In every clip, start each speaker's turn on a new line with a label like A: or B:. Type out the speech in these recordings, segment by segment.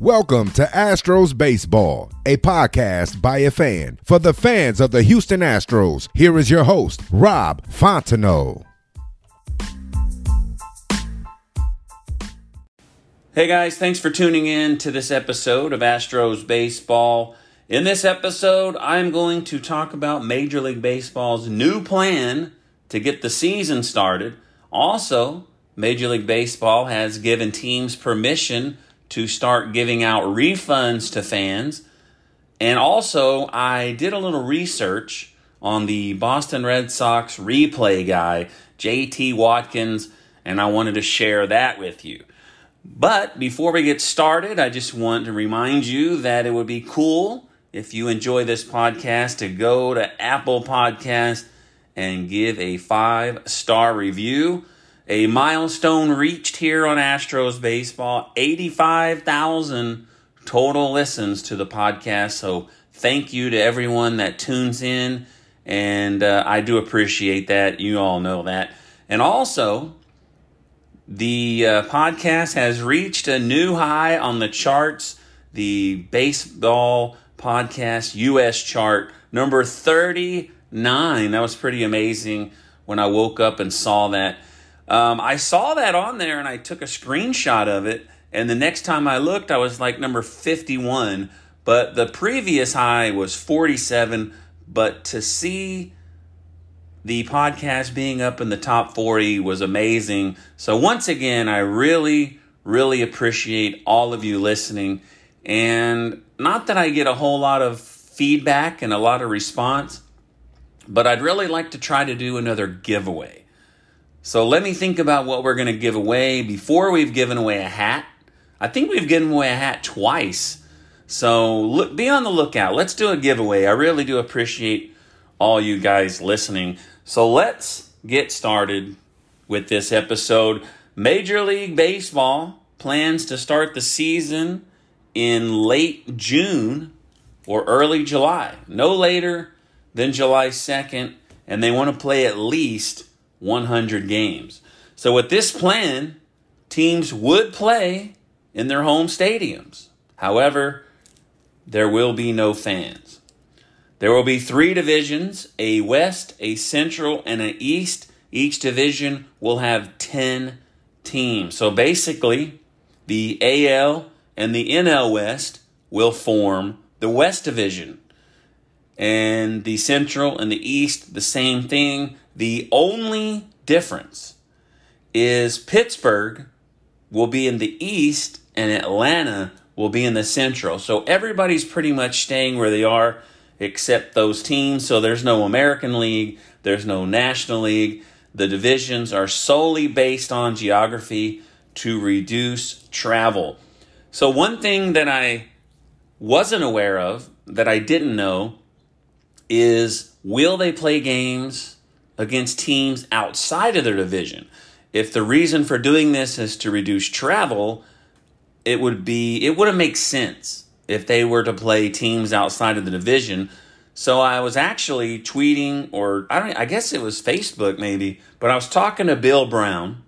A: Welcome to Astros Baseball, a podcast by a fan for the fans of the Houston Astros. Here is your host, Rob Fontenot.
B: Hey guys, thanks for tuning in to this episode of Astros Baseball. In this episode, I'm going to talk about Major League Baseball's new plan to get the season started. Also, Major League Baseball has given teams permission to start giving out refunds to fans. And also, I did a little research on the Boston Red Sox replay guy, JT Watkins, and I wanted to share that with you. But before we get started, I just want to remind you that it would be cool if you enjoy this podcast to go to Apple Podcast and give a five star review a milestone reached here on Astros Baseball 85,000 total listens to the podcast. So thank you to everyone that tunes in. And uh, I do appreciate that. You all know that. And also, the uh, podcast has reached a new high on the charts. The baseball podcast US chart, number 39. That was pretty amazing when I woke up and saw that. Um, I saw that on there and I took a screenshot of it. And the next time I looked, I was like number 51. But the previous high was 47. But to see the podcast being up in the top 40 was amazing. So, once again, I really, really appreciate all of you listening. And not that I get a whole lot of feedback and a lot of response, but I'd really like to try to do another giveaway. So let me think about what we're going to give away before we've given away a hat. I think we've given away a hat twice. So look, be on the lookout. Let's do a giveaway. I really do appreciate all you guys listening. So let's get started with this episode. Major League Baseball plans to start the season in late June or early July, no later than July 2nd, and they want to play at least 100 games. So, with this plan, teams would play in their home stadiums. However, there will be no fans. There will be three divisions a West, a Central, and an East. Each division will have 10 teams. So basically, the AL and the NL West will form the West Division. And the Central and the East, the same thing. The only difference is Pittsburgh will be in the East and Atlanta will be in the Central. So everybody's pretty much staying where they are except those teams. So there's no American League, there's no National League. The divisions are solely based on geography to reduce travel. So, one thing that I wasn't aware of, that I didn't know, is will they play games against teams outside of their division. If the reason for doing this is to reduce travel, it would be it wouldn't make sense if they were to play teams outside of the division. So I was actually tweeting or I don't I guess it was Facebook maybe, but I was talking to Bill Brown,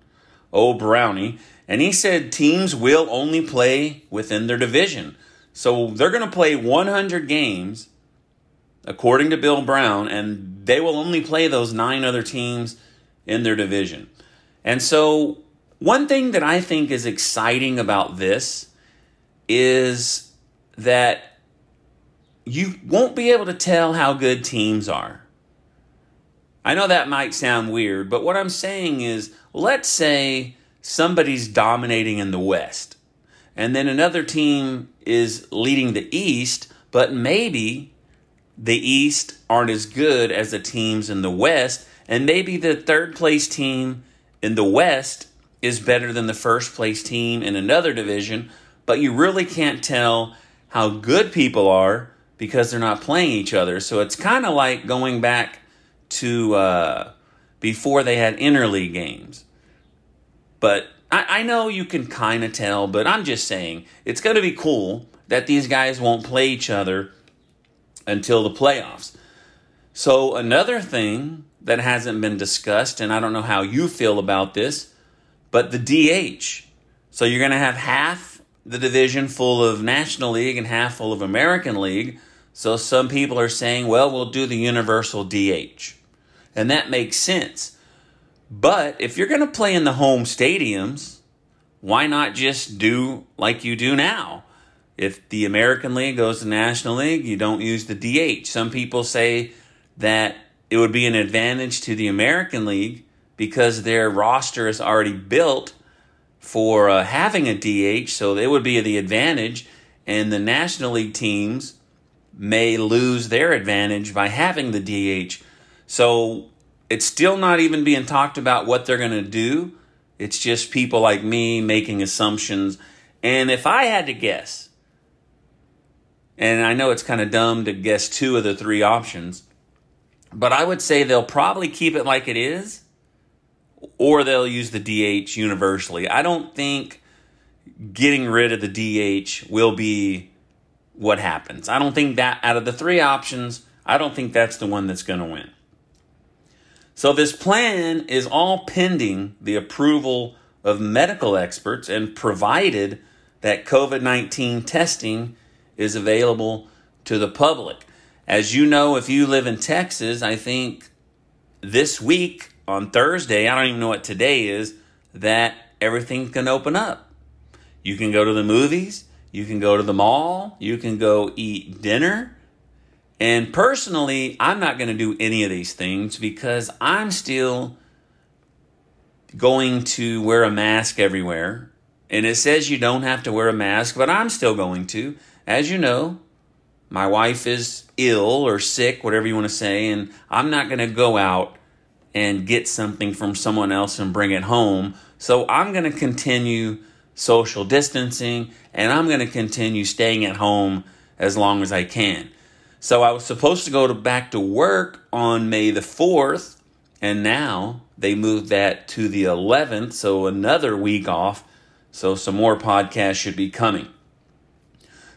B: old Brownie, and he said teams will only play within their division. So they're going to play 100 games according to Bill Brown, and they will only play those nine other teams in their division. And so, one thing that I think is exciting about this is that you won't be able to tell how good teams are. I know that might sound weird, but what I'm saying is let's say somebody's dominating in the West, and then another team is leading the East, but maybe the East aren't as good as the teams in the West, And maybe the third place team in the West is better than the first place team in another division, but you really can't tell how good people are because they're not playing each other. So it's kind of like going back to uh, before they had interleague games. But I, I know you can kind of tell, but I'm just saying it's going to be cool that these guys won't play each other until the playoffs. So, another thing that hasn't been discussed, and I don't know how you feel about this, but the DH. So, you're going to have half the division full of National League and half full of American League. So, some people are saying, well, we'll do the universal DH. And that makes sense. But if you're going to play in the home stadiums, why not just do like you do now? If the American League goes to National League, you don't use the DH. Some people say that it would be an advantage to the American League because their roster is already built for uh, having a DH, so it would be the advantage, and the National League teams may lose their advantage by having the DH. So it's still not even being talked about what they're going to do. It's just people like me making assumptions. And if I had to guess, and I know it's kind of dumb to guess two of the three options, but I would say they'll probably keep it like it is, or they'll use the DH universally. I don't think getting rid of the DH will be what happens. I don't think that out of the three options, I don't think that's the one that's going to win. So, this plan is all pending the approval of medical experts and provided that COVID 19 testing is available to the public. As you know, if you live in Texas, I think this week on Thursday, I don't even know what today is, that everything can open up. You can go to the movies, you can go to the mall, you can go eat dinner. And personally, I'm not going to do any of these things because I'm still going to wear a mask everywhere. And it says you don't have to wear a mask, but I'm still going to. As you know, my wife is ill or sick, whatever you want to say, and I'm not going to go out and get something from someone else and bring it home. So I'm going to continue social distancing and I'm going to continue staying at home as long as I can. So I was supposed to go to back to work on May the 4th, and now they moved that to the 11th, so another week off. So some more podcasts should be coming.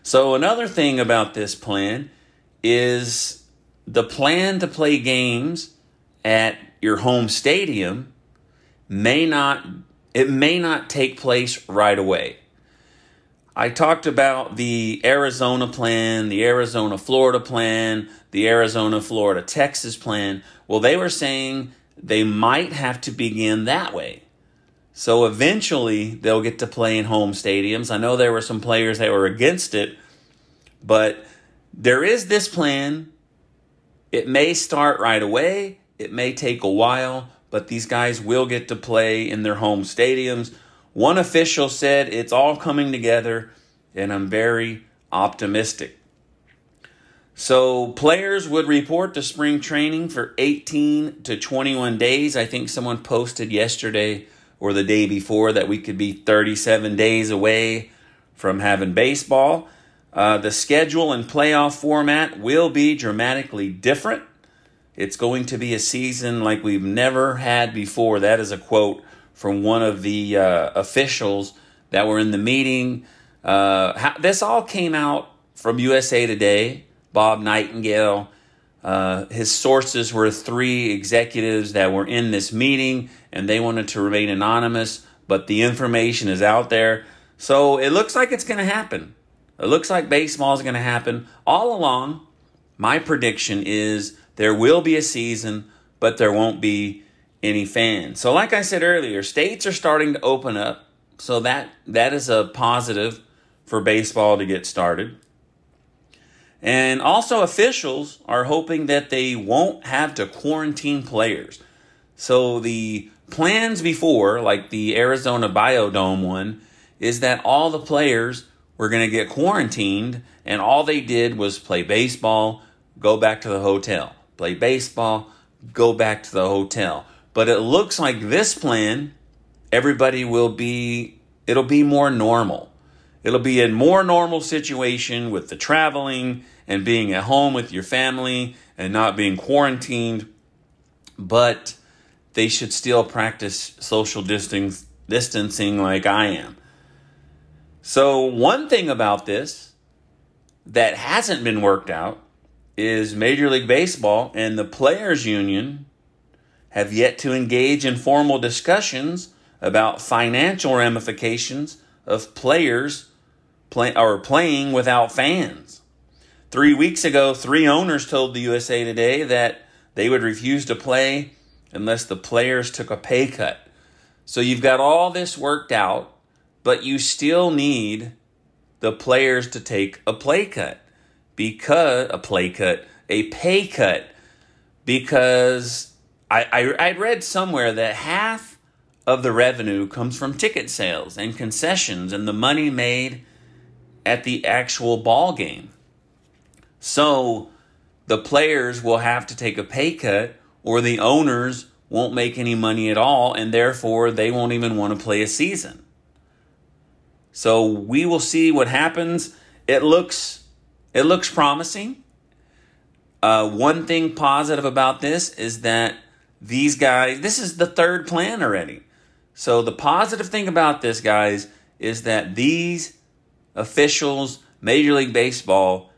B: So, another thing about this plan is the plan to play games at your home stadium may not it may not take place right away. I talked about the Arizona plan, the Arizona Florida plan, the Arizona Florida Texas plan. Well, they were saying they might have to begin that way. So eventually they'll get to play in home stadiums. I know there were some players that were against it, but there is this plan. It may start right away, it may take a while, but these guys will get to play in their home stadiums. One official said it's all coming together, and I'm very optimistic. So, players would report to spring training for 18 to 21 days. I think someone posted yesterday or the day before that we could be 37 days away from having baseball. Uh, the schedule and playoff format will be dramatically different. It's going to be a season like we've never had before. That is a quote from one of the uh, officials that were in the meeting. Uh, how, this all came out from USA Today. Bob Nightingale. Uh, his sources were three executives that were in this meeting, and they wanted to remain anonymous, but the information is out there. So it looks like it's going to happen. It looks like baseball is going to happen all along. My prediction is there will be a season, but there won't be any fans. So, like I said earlier, states are starting to open up, so that that is a positive for baseball to get started. And also, officials are hoping that they won't have to quarantine players. So, the plans before, like the Arizona Biodome one, is that all the players were going to get quarantined, and all they did was play baseball, go back to the hotel, play baseball, go back to the hotel. But it looks like this plan, everybody will be, it'll be more normal. It'll be a more normal situation with the traveling and being at home with your family and not being quarantined. But they should still practice social distancing like I am. So, one thing about this that hasn't been worked out is Major League Baseball and the Players Union have yet to engage in formal discussions about financial ramifications of players play, or playing without fans. Three weeks ago, three owners told the USA Today that they would refuse to play unless the players took a pay cut. So you've got all this worked out, but you still need the players to take a play cut because a play cut, a pay cut, because I, I I'd read somewhere that half of the revenue comes from ticket sales and concessions and the money made at the actual ball game. So the players will have to take a pay cut or the owners won't make any money at all and therefore they won't even want to play a season. So we will see what happens. It looks it looks promising. Uh, one thing positive about this is that these guys, this is the third plan already. So the positive thing about this, guys, is that these officials, Major League Baseball,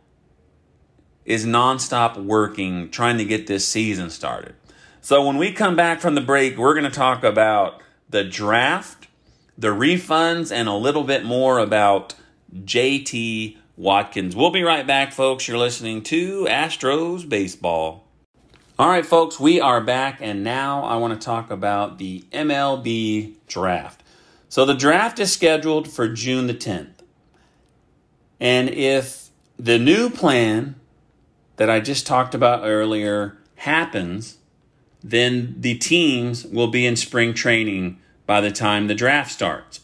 B: is nonstop working trying to get this season started. So when we come back from the break, we're going to talk about the draft, the refunds, and a little bit more about JT Watkins. We'll be right back, folks. You're listening to Astros Baseball. All right, folks, we are back, and now I want to talk about the MLB draft. So the draft is scheduled for June the 10th. And if the new plan that I just talked about earlier happens, then the teams will be in spring training by the time the draft starts.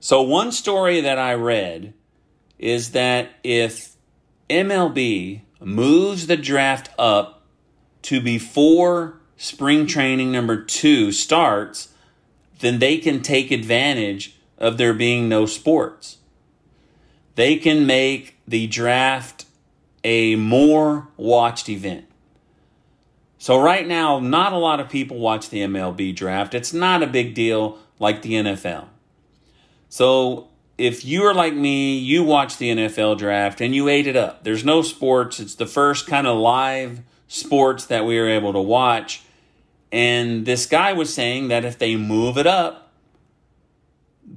B: So, one story that I read is that if MLB moves the draft up to before spring training number two starts, then they can take advantage of there being no sports. They can make the draft a more watched event. So, right now, not a lot of people watch the MLB draft. It's not a big deal like the NFL. So, if you are like me, you watch the NFL draft and you ate it up. There's no sports. It's the first kind of live sports that we were able to watch. And this guy was saying that if they move it up,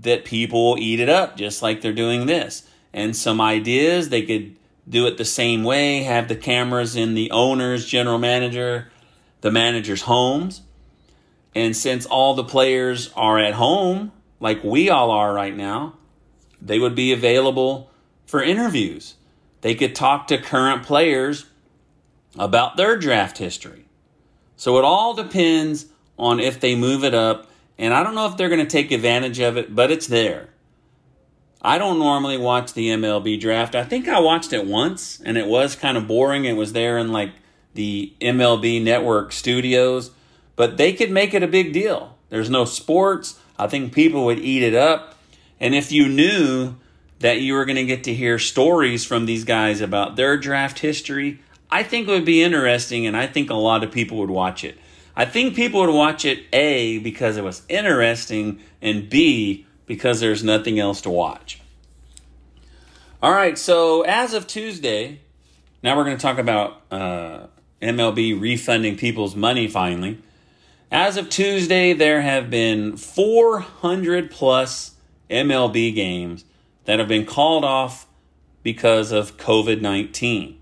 B: that people will eat it up just like they're doing this. And some ideas they could do it the same way, have the cameras in the owner's general manager, the manager's homes. And since all the players are at home, like we all are right now, they would be available for interviews. They could talk to current players about their draft history. So it all depends on if they move it up. And I don't know if they're going to take advantage of it, but it's there. I don't normally watch the MLB draft. I think I watched it once and it was kind of boring. It was there in like the MLB network studios, but they could make it a big deal. There's no sports. I think people would eat it up. And if you knew that you were going to get to hear stories from these guys about their draft history, I think it would be interesting and I think a lot of people would watch it. I think people would watch it A because it was interesting and B because there's nothing else to watch. All right, so as of Tuesday, now we're going to talk about uh, MLB refunding people's money finally. As of Tuesday, there have been 400 plus MLB games that have been called off because of COVID 19.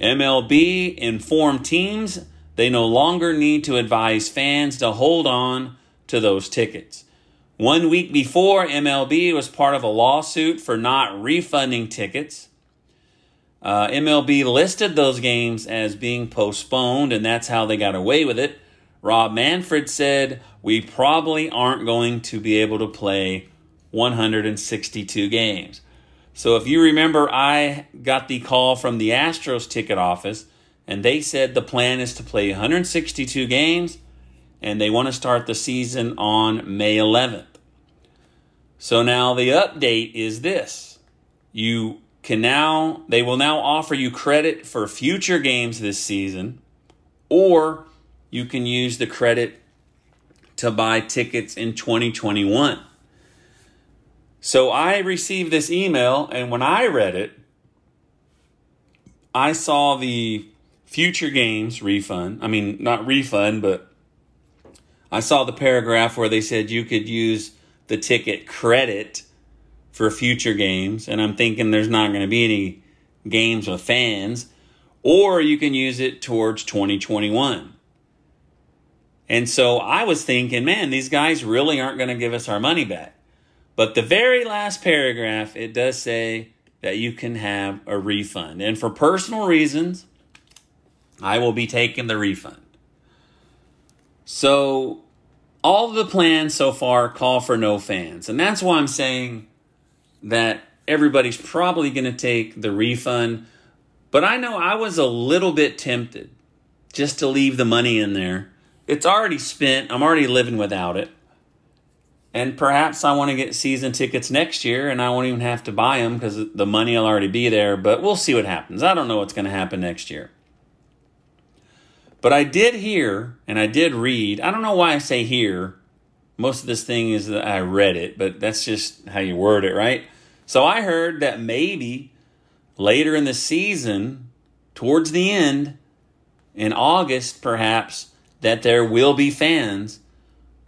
B: MLB informed teams they no longer need to advise fans to hold on to those tickets. One week before, MLB was part of a lawsuit for not refunding tickets. Uh, MLB listed those games as being postponed, and that's how they got away with it. Rob Manfred said, We probably aren't going to be able to play 162 games. So if you remember, I got the call from the Astros ticket office, and they said the plan is to play 162 games and they want to start the season on May 11th. So now the update is this. You can now they will now offer you credit for future games this season or you can use the credit to buy tickets in 2021. So I received this email and when I read it I saw the future games refund. I mean, not refund, but I saw the paragraph where they said you could use the ticket credit for future games. And I'm thinking there's not going to be any games with fans. Or you can use it towards 2021. And so I was thinking, man, these guys really aren't going to give us our money back. But the very last paragraph, it does say that you can have a refund. And for personal reasons, I will be taking the refund. So, all the plans so far call for no fans. And that's why I'm saying that everybody's probably going to take the refund. But I know I was a little bit tempted just to leave the money in there. It's already spent, I'm already living without it. And perhaps I want to get season tickets next year and I won't even have to buy them because the money will already be there. But we'll see what happens. I don't know what's going to happen next year. But I did hear and I did read. I don't know why I say hear. Most of this thing is that I read it, but that's just how you word it, right? So I heard that maybe later in the season, towards the end, in August perhaps, that there will be fans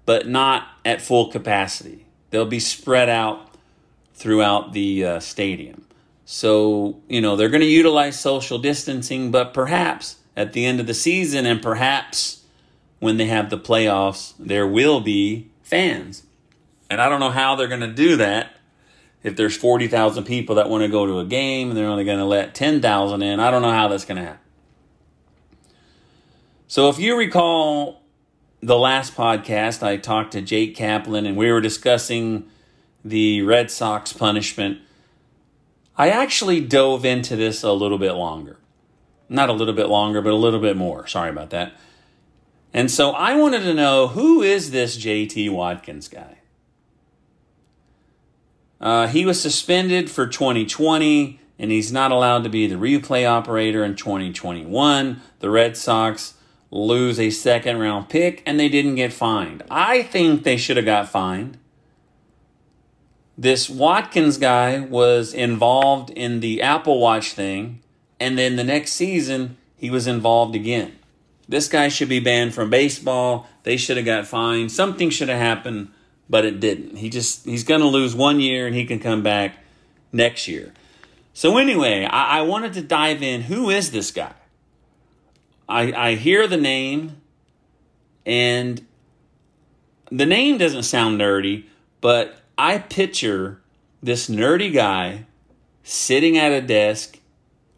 B: but not at full capacity. They'll be spread out throughout the uh, stadium. So, you know, they're going to utilize social distancing, but perhaps at the end of the season and perhaps when they have the playoffs, there will be fans. And I don't know how they're going to do that. If there's 40,000 people that want to go to a game and they're only going to let 10,000 in, I don't know how that's going to happen. So if you recall the last podcast, I talked to Jake Kaplan and we were discussing the Red Sox punishment. I actually dove into this a little bit longer. Not a little bit longer, but a little bit more. Sorry about that. And so I wanted to know who is this JT Watkins guy? Uh, he was suspended for 2020 and he's not allowed to be the replay operator in 2021. The Red Sox lose a second round pick and they didn't get fined. I think they should have got fined. This Watkins guy was involved in the Apple Watch thing, and then the next season he was involved again. This guy should be banned from baseball. They should have got fined. Something should have happened, but it didn't. He just he's going to lose one year and he can come back next year. So anyway, I, I wanted to dive in. Who is this guy? I, I hear the name, and the name doesn't sound nerdy, but I picture this nerdy guy sitting at a desk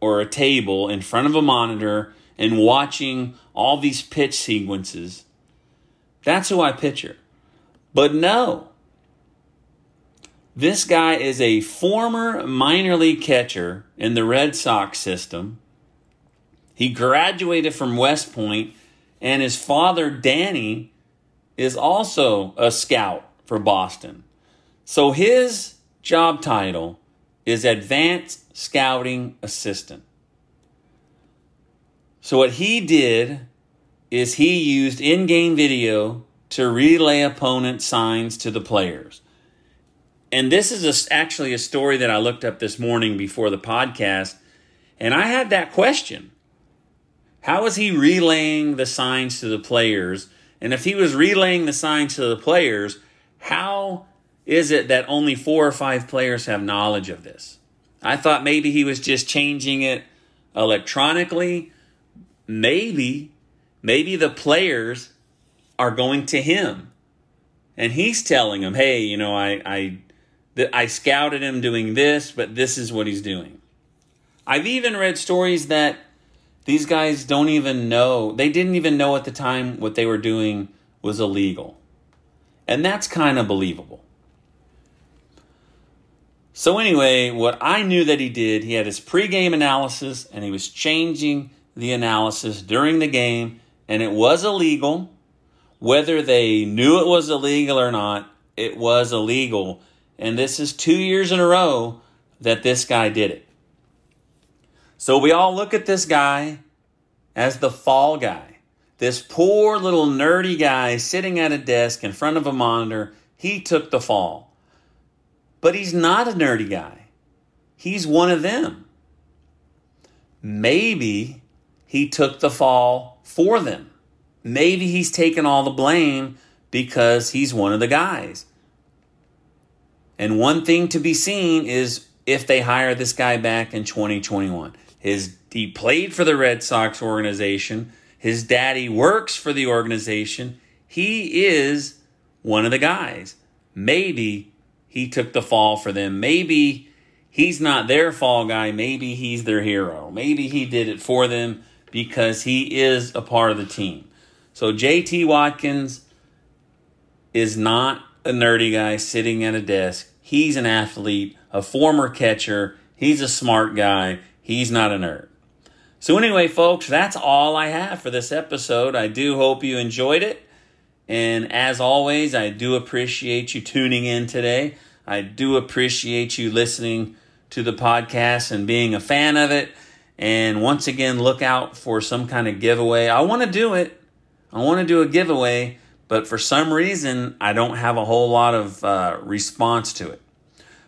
B: or a table in front of a monitor and watching all these pitch sequences. That's who I picture. But no, this guy is a former minor league catcher in the Red Sox system he graduated from West Point, and his father, Danny, is also a scout for Boston. So his job title is Advanced Scouting Assistant. So what he did is he used in game video to relay opponent signs to the players. And this is a, actually a story that I looked up this morning before the podcast. And I had that question how is he relaying the signs to the players? And if he was relaying the signs to the players, how is it that only four or five players have knowledge of this? I thought maybe he was just changing it electronically. Maybe, maybe the players are going to him and he's telling them, hey, you know, I, I, I scouted him doing this, but this is what he's doing. I've even read stories that these guys don't even know, they didn't even know at the time what they were doing was illegal. And that's kind of believable. So, anyway, what I knew that he did, he had his pregame analysis and he was changing the analysis during the game, and it was illegal. Whether they knew it was illegal or not, it was illegal. And this is two years in a row that this guy did it. So we all look at this guy as the fall guy. This poor little nerdy guy sitting at a desk in front of a monitor, he took the fall. But he's not a nerdy guy. He's one of them. Maybe he took the fall for them. Maybe he's taken all the blame because he's one of the guys. And one thing to be seen is if they hire this guy back in 2021. His he played for the Red Sox organization. His daddy works for the organization. He is one of the guys. Maybe he took the fall for them. Maybe he's not their fall guy. Maybe he's their hero. Maybe he did it for them because he is a part of the team. So JT Watkins is not a nerdy guy sitting at a desk. He's an athlete, a former catcher. He's a smart guy. He's not a nerd. So, anyway, folks, that's all I have for this episode. I do hope you enjoyed it. And as always, I do appreciate you tuning in today. I do appreciate you listening to the podcast and being a fan of it. And once again, look out for some kind of giveaway. I want to do it. I want to do a giveaway, but for some reason, I don't have a whole lot of uh, response to it.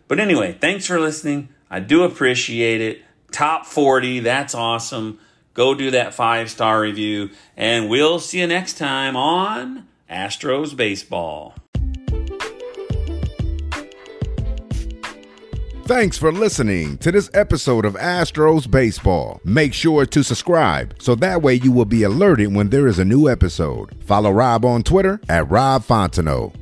B: But anyway, thanks for listening. I do appreciate it. Top 40, that's awesome. Go do that five star review, and we'll see you next time on Astros Baseball.
A: Thanks for listening to this episode of Astros Baseball. Make sure to subscribe so that way you will be alerted when there is a new episode. Follow Rob on Twitter at Rob Fontenot.